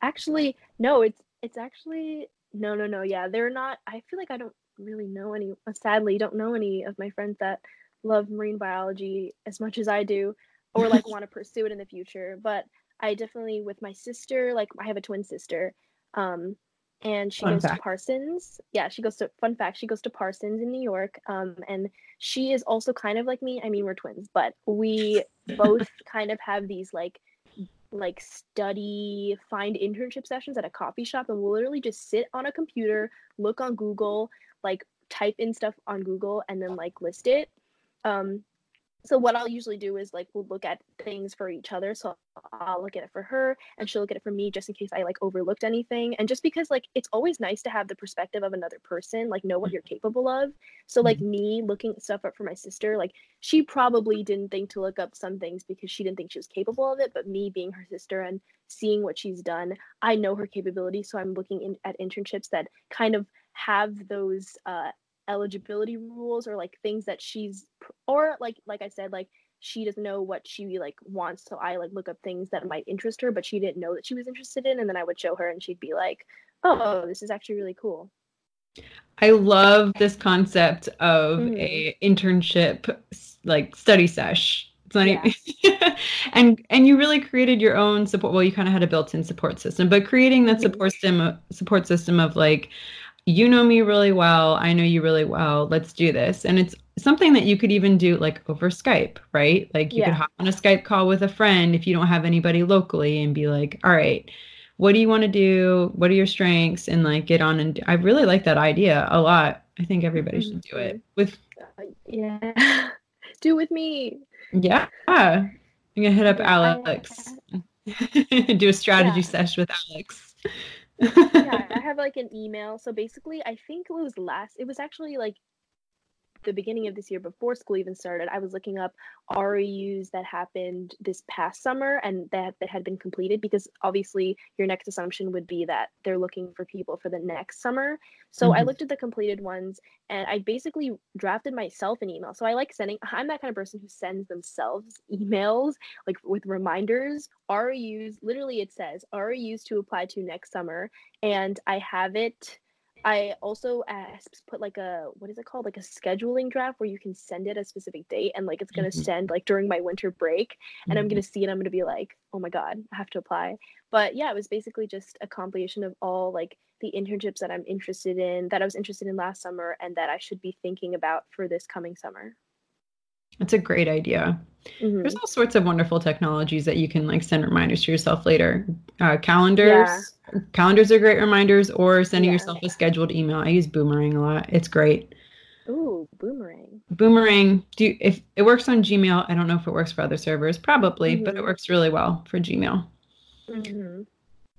actually, no, it's it's actually no, no, no. Yeah, they're not. I feel like I don't really know any. Sadly, don't know any of my friends that love marine biology as much as I do, or like want to pursue it in the future. But I definitely, with my sister, like I have a twin sister. Um, and she fun goes fact. to Parsons. Yeah, she goes to fun fact, she goes to Parsons in New York. Um, and she is also kind of like me. I mean, we're twins, but we both kind of have these like like study find internship sessions at a coffee shop and we'll literally just sit on a computer, look on Google, like type in stuff on Google and then like list it. Um, so what I'll usually do is like we'll look at things for each other. So I'll look at it for her and she'll look at it for me just in case I like overlooked anything. And just because like it's always nice to have the perspective of another person, like know what you're capable of. So like mm-hmm. me looking stuff up for my sister, like she probably didn't think to look up some things because she didn't think she was capable of it. But me being her sister and seeing what she's done, I know her capability. So I'm looking in, at internships that kind of have those uh, eligibility rules or like things that she's or like like I said like she doesn't know what she like wants so I like look up things that might interest her but she didn't know that she was interested in and then I would show her and she'd be like oh this is actually really cool.
I love this concept of mm-hmm. a internship like study sesh. It's not yeah. even, and and you really created your own support. Well, you kind of had a built-in support system, but creating that mm-hmm. support system support system of like you know me really well. I know you really well. Let's do this. And it's something that you could even do like over Skype, right? Like you yeah. could hop on a Skype call with a friend if you don't have anybody locally and be like, all right, what do you want to do? What are your strengths? And like get on and do- I really like that idea a lot. I think everybody should do it mm-hmm. with.
Uh, yeah. do it with me.
Yeah. I'm going to hit up Alex. do a strategy yeah. session with Alex
yeah, I have like an email. So basically, I think it was last. It was actually like the beginning of this year before school even started i was looking up reus that happened this past summer and that, that had been completed because obviously your next assumption would be that they're looking for people for the next summer so mm-hmm. i looked at the completed ones and i basically drafted myself an email so i like sending i'm that kind of person who sends themselves emails like with reminders reus literally it says reus to apply to next summer and i have it I also asked, put like a what is it called like a scheduling draft where you can send it a specific date and like it's gonna mm-hmm. send like during my winter break and mm-hmm. I'm gonna see it I'm gonna be like oh my god I have to apply but yeah it was basically just a compilation of all like the internships that I'm interested in that I was interested in last summer and that I should be thinking about for this coming summer.
It's a great idea. Mm-hmm. There's all sorts of wonderful technologies that you can like send reminders to yourself later. Uh, calendars, yeah. calendars are great reminders, or sending yeah. yourself a scheduled email. I use Boomerang a lot. It's great.
Ooh, Boomerang.
Boomerang. Do you, if it works on Gmail? I don't know if it works for other servers. Probably, mm-hmm. but it works really well for Gmail. Mm-hmm.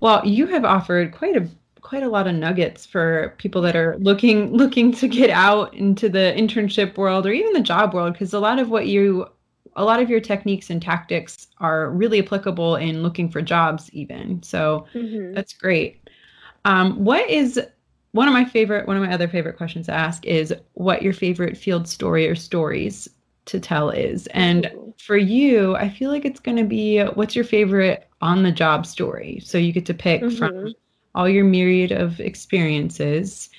Well, you have offered quite a quite a lot of nuggets for people that are looking looking to get out into the internship world or even the job world because a lot of what you a lot of your techniques and tactics are really applicable in looking for jobs, even. So
Mhm.
that's great. Um, what is one of my favorite, one of my other favorite questions to ask is what your favorite field story or stories to tell is. And for you, I feel like it's going to be what's your favorite on the job story? So you get to pick from
Mhm.
All your myriad of experiences.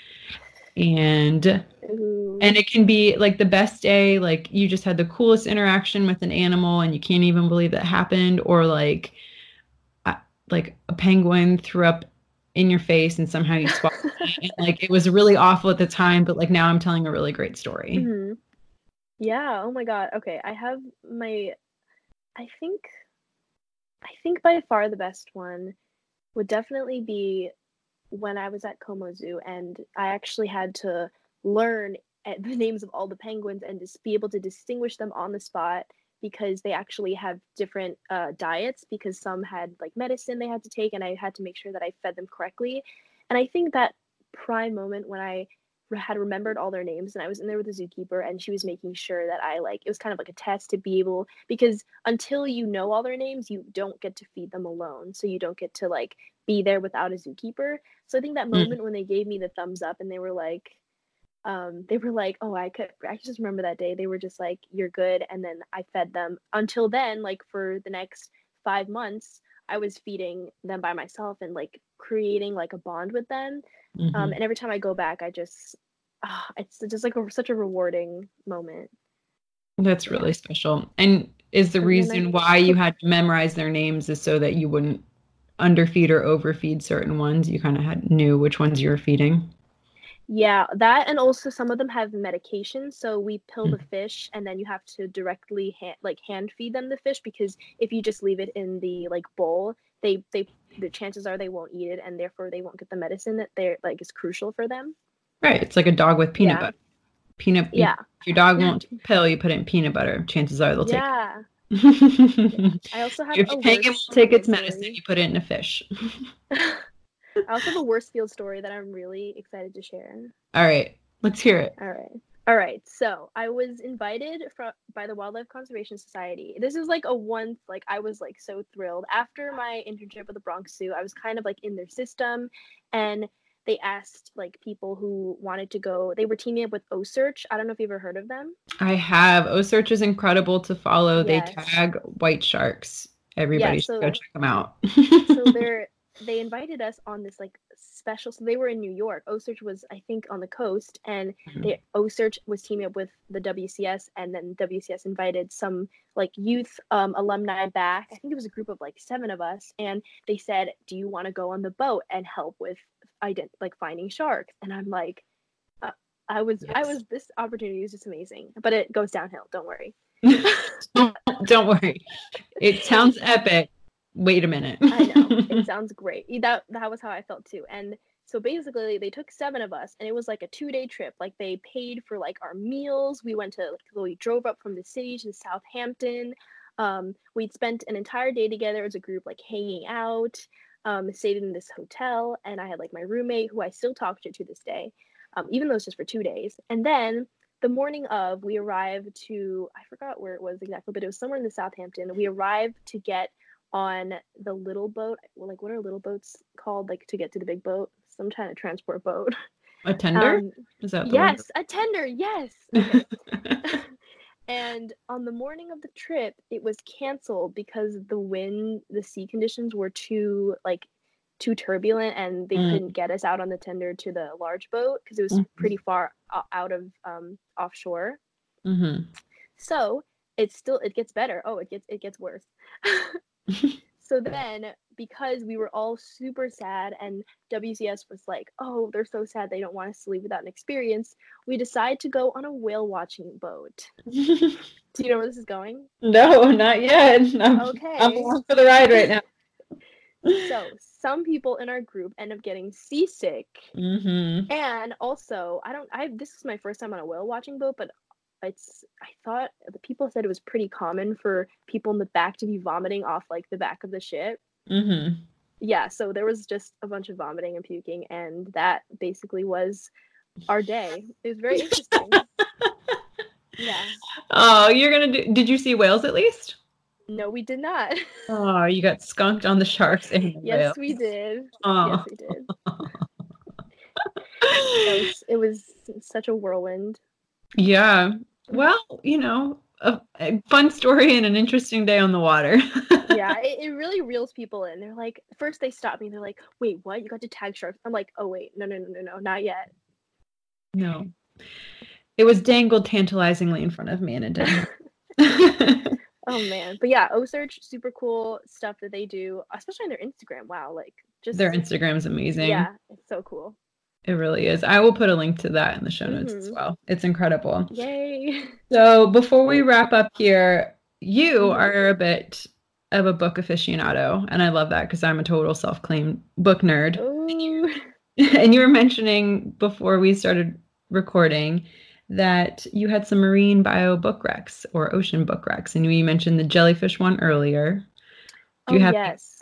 And
Ooh.
and it can be like the best day, like you just had the coolest interaction with an animal and you can't even believe that happened, or like uh, like a penguin threw up in your face and somehow you swallowed it. And, like it was really awful at the time, but like now I'm telling a really great story.
Mhm. Yeah, oh my god. Okay, I have my I think I think by far the best one would definitely be when I was at Como Zoo and I actually had to learn the names of all the penguins and just be able to distinguish them on the spot because they actually have different uh, diets because some had like medicine they had to take and I had to make sure that I fed them correctly. And I think that prime moment when I had remembered all their names and I was in there with the zookeeper and she was making sure that I like it was kind of like a test to be able because until you know all their names you don't get to feed them alone so you don't get to like be there without a zookeeper. So I think that
Mm.
moment when they gave me the thumbs up and they were like um they were like oh I could I just remember that day. They were just like you're good and then I fed them. Until then like for the next 5 months I was feeding them by myself and like creating like a bond with them
Mhm.
um, and every time I go back, I just, ah, it's just like a, such a rewarding moment.
That's really special. And is the
And then I-
reason why you had to memorize their names is so that you wouldn't underfeed or overfeed certain ones? You kind of had knew which ones you were feeding.
Yeah, that and also some of them have medication, so we pill
Mm.
the fish and then you have to directly hand like hand feed them the fish because if you just leave it in the like bowl, they they the chances are they won't eat it and therefore they won't get the medicine that they're like is crucial for them.
Right. It's like a dog with peanut
Yeah.
butter. Peanut.
Yeah.
If your dog won't pill, you put it in peanut butter. Chances are they'll
Yeah.
take.
I also have
if
a
penguin will take its medicine, you put it in a fish.
I also have a worst field story that I'm really excited to share.
All right. Let's hear it.
All right. All right. So I was invited from by the Wildlife Conservation Society. This is like a once like I was like so thrilled. After my internship with the Bronx Zoo, I was kind of like in their system and they asked like people who wanted to go. They were teaming up with OCEARCH. I don't know if you've ever heard of them.
I have. OCEARCH is incredible to follow.
Yes.
They tag white sharks. Everybody should go check them out.
So they're they invited us on this like special so they were in New York. OCEARCH was I think on the coast and
Mhm.
they OCEARCH was teaming up with the WCS and then WCS invited some like youth um, alumni back. I think it was a group of like seven of us and they said, "Do you want to go on the boat and help with ident- like finding sharks?" And I'm like uh, I was I was this opportunity is just amazing. But it goes downhill, don't worry.
don't, don't worry. It sounds epic. Wait a minute.
I know. It sounds great. That that was how I felt too. And so basically they took seven of us and it was like a two day trip. Like they paid for like our meals. We went to like we drove up from the city to Southampton. Um, we'd spent an entire day together as a group, like hanging out, um, stayed in this hotel, and I had like my roommate who I still talk to to this day, um, even though it's just for two days. And then the morning of, we arrived to I forgot where it was exactly, but it was somewhere in the Southampton. We arrived to get on the little boat. Well, like what are little boats called? Like to get to the big boat, some kind of transport boat.
A tender?
Um,
Is that
yes, a tender. Yes. Okay. and on the morning of the trip, it was canceled because the wind, the sea conditions were too like too turbulent, and they
Mm.
couldn't get us out on the tender to the large boat because it was
Mhm.
pretty far out of um, offshore.
hmm
So it's still it gets better. Oh, it gets it gets worse. So then because we were all super sad and WCS was like, "Oh, they're so sad they don't want us to leave without an experience." We decide to go on a whale watching boat. Do you know where this is going?
no, not yet. I'm,
Okay.
I'm along for the ride right now.
So, some people in our group end up getting seasick
hmm
and also, I don't I this is my first time on a whale watching boat, but it's I thought the people said it was pretty common for people in the back to be vomiting off like the back of the ship.
hmm
yeah so there was just a bunch of vomiting and puking and that basically was our day it was very interesting Yeah.
Oh, you're gonna do. Did you see whales at least?
No, we did not.
Oh, you got skunked on the sharks and the
yes,
whales.
we did.
Oh.
Yes, we did. It was, it was such a whirlwind.
Yeah. Well, you know, a, a fun story and an interesting day on the water.
yeah, it, it really reels people in. They're like, first they stop me. They're like, wait, what? You got to tag sharks? I'm like, oh wait, no, no, no, no, no, not yet.
no. It was dangled tantalizingly in front of me and it didn't.
Oh man, but yeah, OCEARCH, super cool stuff that they do, especially on their Instagram. Wow, like just
Their Instagram's amazing.
Yeah, it's so cool.
It really is. I will put a link to that in the show notes as
Mhm.
well. It's incredible.
Yay!
So before we wrap up here, you
Mhm.
are a bit of a book aficionado, and I love that because I'm a total self-claimed book nerd.
Ooh.
and you were mentioning before we started recording that you had some marine bio book wrecks or ocean book wrecks, and you mentioned the jellyfish one earlier. Do you
oh
have
yes.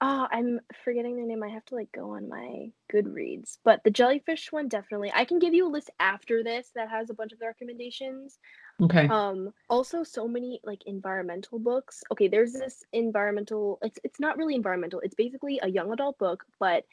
Oh, I'm forgetting the name. I have to like go on my Goodreads. But the jellyfish one definitely. I can give you a list after this that has a bunch of the recommendations.
Okay.
Um also so many like environmental books. Okay, there's this environmental it's it's not really environmental. It's basically a young adult book, but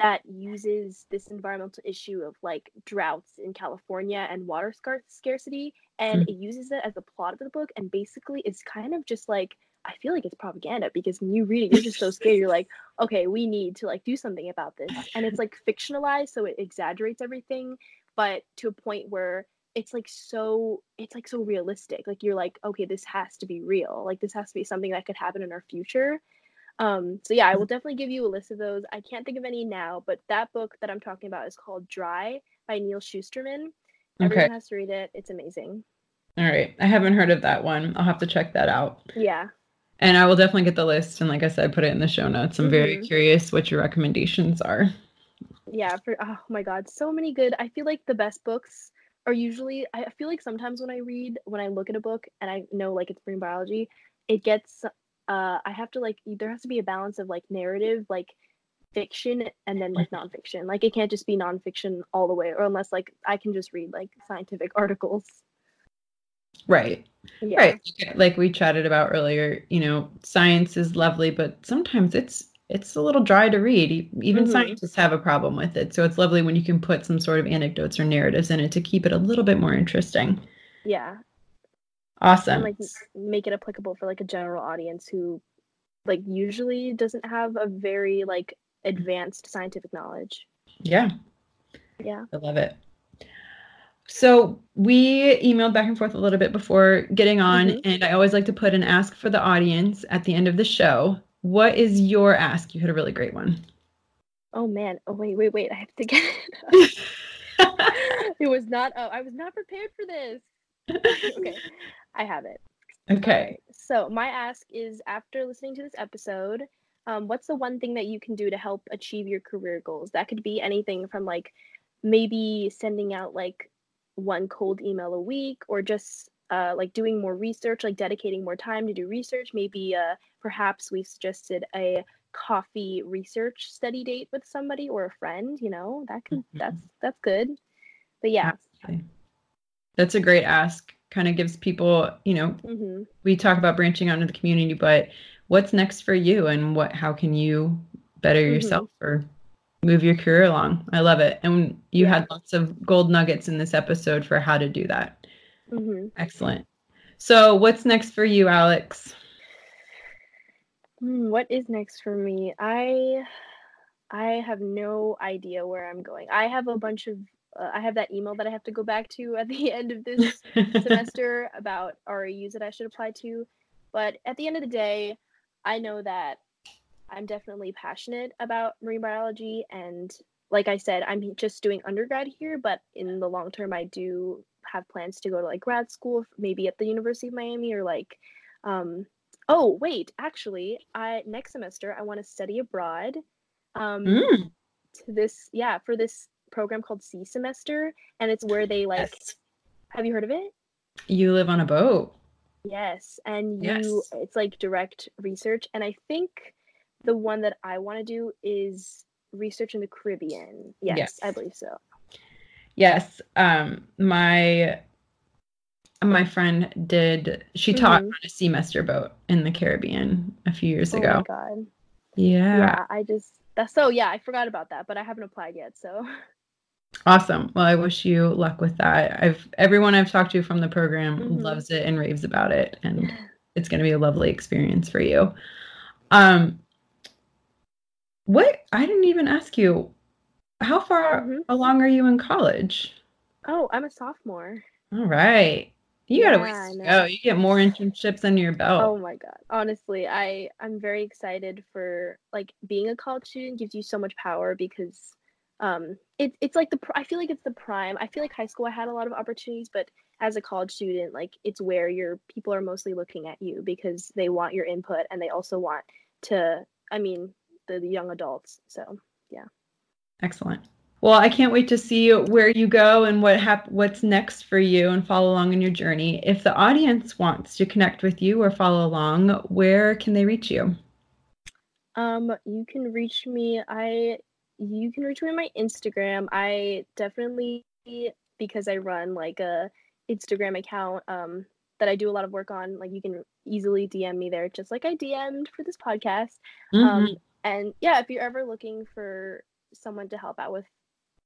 that uses this environmental issue of like droughts in California and water scar- scarcity and it uses it as a plot of the book and basically it's kind of just like I feel like it's propaganda because when you read it, you're just so scared. You're like, okay, we need to like do something about this. And it's like fictionalized, so it exaggerates everything, but to a point where it's like so it's like so realistic. Like you're like, okay, this has to be real. Like this has to be something that could happen in our future. Um, so yeah, I will definitely give you a list of those. I can't think of any now, but that book that I'm talking about is called Dry by Neal Shusterman. Everyone
Okay.
has to read it. It's amazing.
All right. I haven't heard of that one. I'll have to check that out.
Yeah.
And I will definitely get the list. And like I said, put it in the show notes. I'm very
Mhm.
curious what your recommendations are.
yeah for oh my god so many good i feel like the best books are usually i I feel like sometimes when i read when i look at a book and i know like it's marine biology it gets uh i have to like there has to be a balance of like narrative like fiction and then like nonfiction like it can't just be nonfiction all the way or unless like i can just read like scientific articles
Right.
yeah
Right. Like we chatted about earlier, you know, science is lovely, but sometimes it's it's a little dry to read. Even
Mhm.
scientists have a problem with it. So it's lovely when you can put some sort of anecdotes or narratives in it to keep it a little bit more interesting.
yeah
Awesome.
and like make it applicable for like a general audience who like usually doesn't have a very like advanced scientific knowledge
yeah.
yeah
I love it. So we emailed back and forth a little bit before getting on,
Mhm.
and I always like to put an ask for the audience at the end of the show. What is your ask? You had a really great one.
Oh man. Oh wait, wait, wait. I have to get it. it was not oh, I was not prepared for this. Okay. I have it.
Okay.
Alright, So my ask is after listening to this episode, um, what's the one thing that you can do to help achieve your career goals? That could be anything from like maybe sending out like one cold email a week or just uh, like doing more research, like dedicating more time to do research. Maybe uh, perhaps we suggested a coffee research study date with somebody or a friend. You know that could that's that's good. But yeah,
That's a great ask. Kind of gives people, you know,
hmm
we talk about branching out into the community, but what's next for you and what how can you better
Mhm.
yourself or move your career along? I love it. And you
Yeah.
had lots of gold nuggets in this episode for how to do that.
hmm
Excellent. So, what's next for you, Alex?
Hmm, what is next for me? I I have no idea where I'm going. I have a bunch of uh, I have that email that I have to go back to at the end of this semester about REUs that I should apply to. But at the end of the day, I know that I'm definitely passionate about marine biology and like I said, I'm just doing undergrad here, but in the long term I do have plans to go to like grad school, maybe at the University of Miami or like um oh, wait, actually, I next semester I want to study abroad. Um
Mm,
to this yeah, for this program called SEA Semester and it's where they like
yes.
have you heard of it?
You live on a boat.
Yes, and
Yes.
it's like direct research and I think the one that I want to do is research in the Caribbean. Yes, I believe so.
Yes. Um, my my friend did. She taught mm-hmm. on a semester boat in the Caribbean a few years
oh
ago.
Oh god.
Yeah.
Yeah, I just that's so yeah, I forgot about that, but I haven't applied yet, so
Awesome. Well, I wish you luck with that. I've everyone I've talked to from the program mm-hmm. loves it and raves about it and it's going to be a lovely experience for you. Um what I didn't even ask you how far mm-hmm. along are you in college?
Oh, I'm a sophomore.
All right. You got a ways to go. You get more internships under your belt.
Oh my god. Honestly, I I'm very excited for like being a college student gives you so much power because um it, it's like the I feel like it's the prime. I feel like high school I had a lot of opportunities, but as a college student, like it's where your people are mostly looking at you because they want your input and they also want to I mean, the, young adults. So, yeah.
Excellent. Well, I can't wait to see where you go and what hap- what's next for you and follow along in your journey. If the audience wants to connect with you or follow along, where can they reach you?
Um, you can reach me. I you can reach me on my Instagram. I definitely because I run like a Instagram account um that I do a lot of work on. Like you can easily DM me there, just like I DM'd for this podcast. Um, mm-hmm. Um, and yeah, if you're ever looking for someone to help out with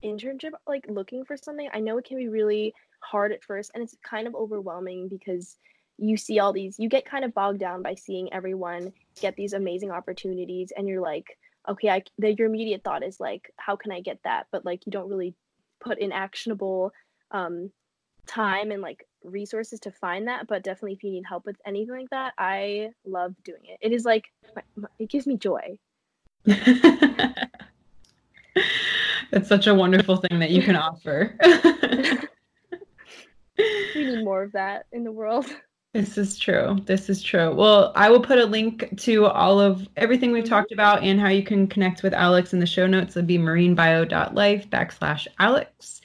internship like looking for something i know it can be really hard at first and it's kind of overwhelming because you see all these you get kind of bogged down by seeing everyone get these amazing opportunities and you're like okay i the, your immediate thought is like how can i get that? But like you don't really put in actionable um time and like resources to find that but definitely if you need help with anything like that i love doing it. It is like it gives me joy
It's such a wonderful thing that you can offer.
we need more of that in the world.
This is true. This is true. Well, I will put a link to all of everything we've mm-hmm. talked about and how you can connect with Alex in the show notes. It'll be marinebio.life backslash Alex.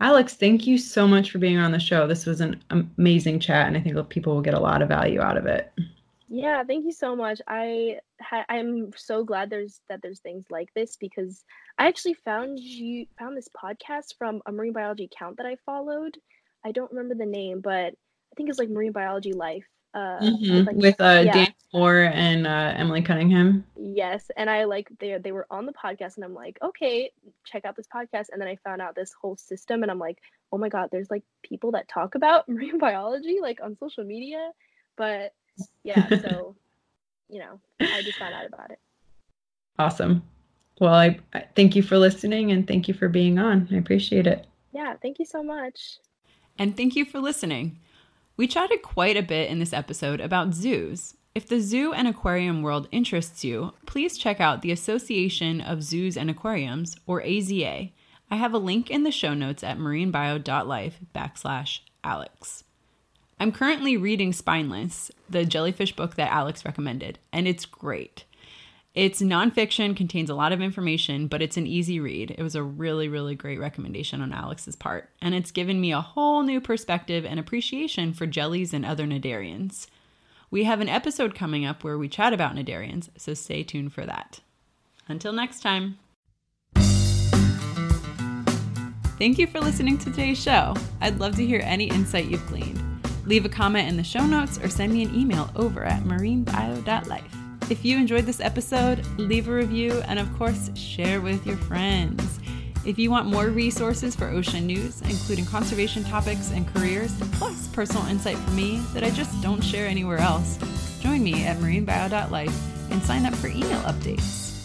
Alex, thank you so much for being on the show. This was an amazing chat, and I think people will get a lot of value out of it.
Yeah, thank you so much. I ha- I'm so glad there's that there's things like this because I actually found you found this podcast from a marine biology account that I followed. I don't remember the name, but I think it's like Marine Biology Life. Uh,
mm-hmm. like, with uh, yeah. Dan Moore and uh, Emily Cunningham.
Yes, and I like they they were on the podcast, and I'm like, okay, check out this podcast. And then I found out this whole system, and I'm like, oh my god, there's like people that talk about marine biology like on social media, but yeah, so you know, I just found out about it.
Awesome. Well, I, I thank you for listening and thank you for being on. I appreciate it.
Yeah, thank you so much.
And thank you for listening. We chatted quite a bit in this episode about zoos. If the zoo and aquarium world interests you, please check out the Association of Zoos and Aquariums, or AZA. I have a link in the show notes at marinebio.life backslash Alex. I'm currently reading Spineless, the jellyfish book that Alex recommended, and it's great. It's nonfiction, contains a lot of information, but it's an easy read. It was a really, really great recommendation on Alex's part, and it's given me a whole new perspective and appreciation for jellies and other cnidarians. We have an episode coming up where we chat about cnidarians, so stay tuned for that. Until next time. Thank you for listening to today's show. I'd love to hear any insight you've gleaned. Leave a comment in the show notes or send me an email over at marinebio.life. If you enjoyed this episode, leave a review and, of course, share with your friends. If you want more resources for ocean news, including conservation topics and careers, plus personal insight from me that I just don't share anywhere else, join me at marinebio.life and sign up for email updates.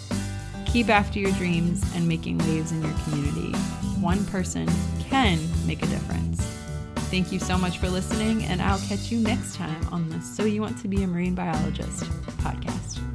Keep after your dreams and making waves in your community. One person can make a difference. Thank you so much for listening, and I'll catch you next time on the So You Want to Be a Marine Biologist podcast.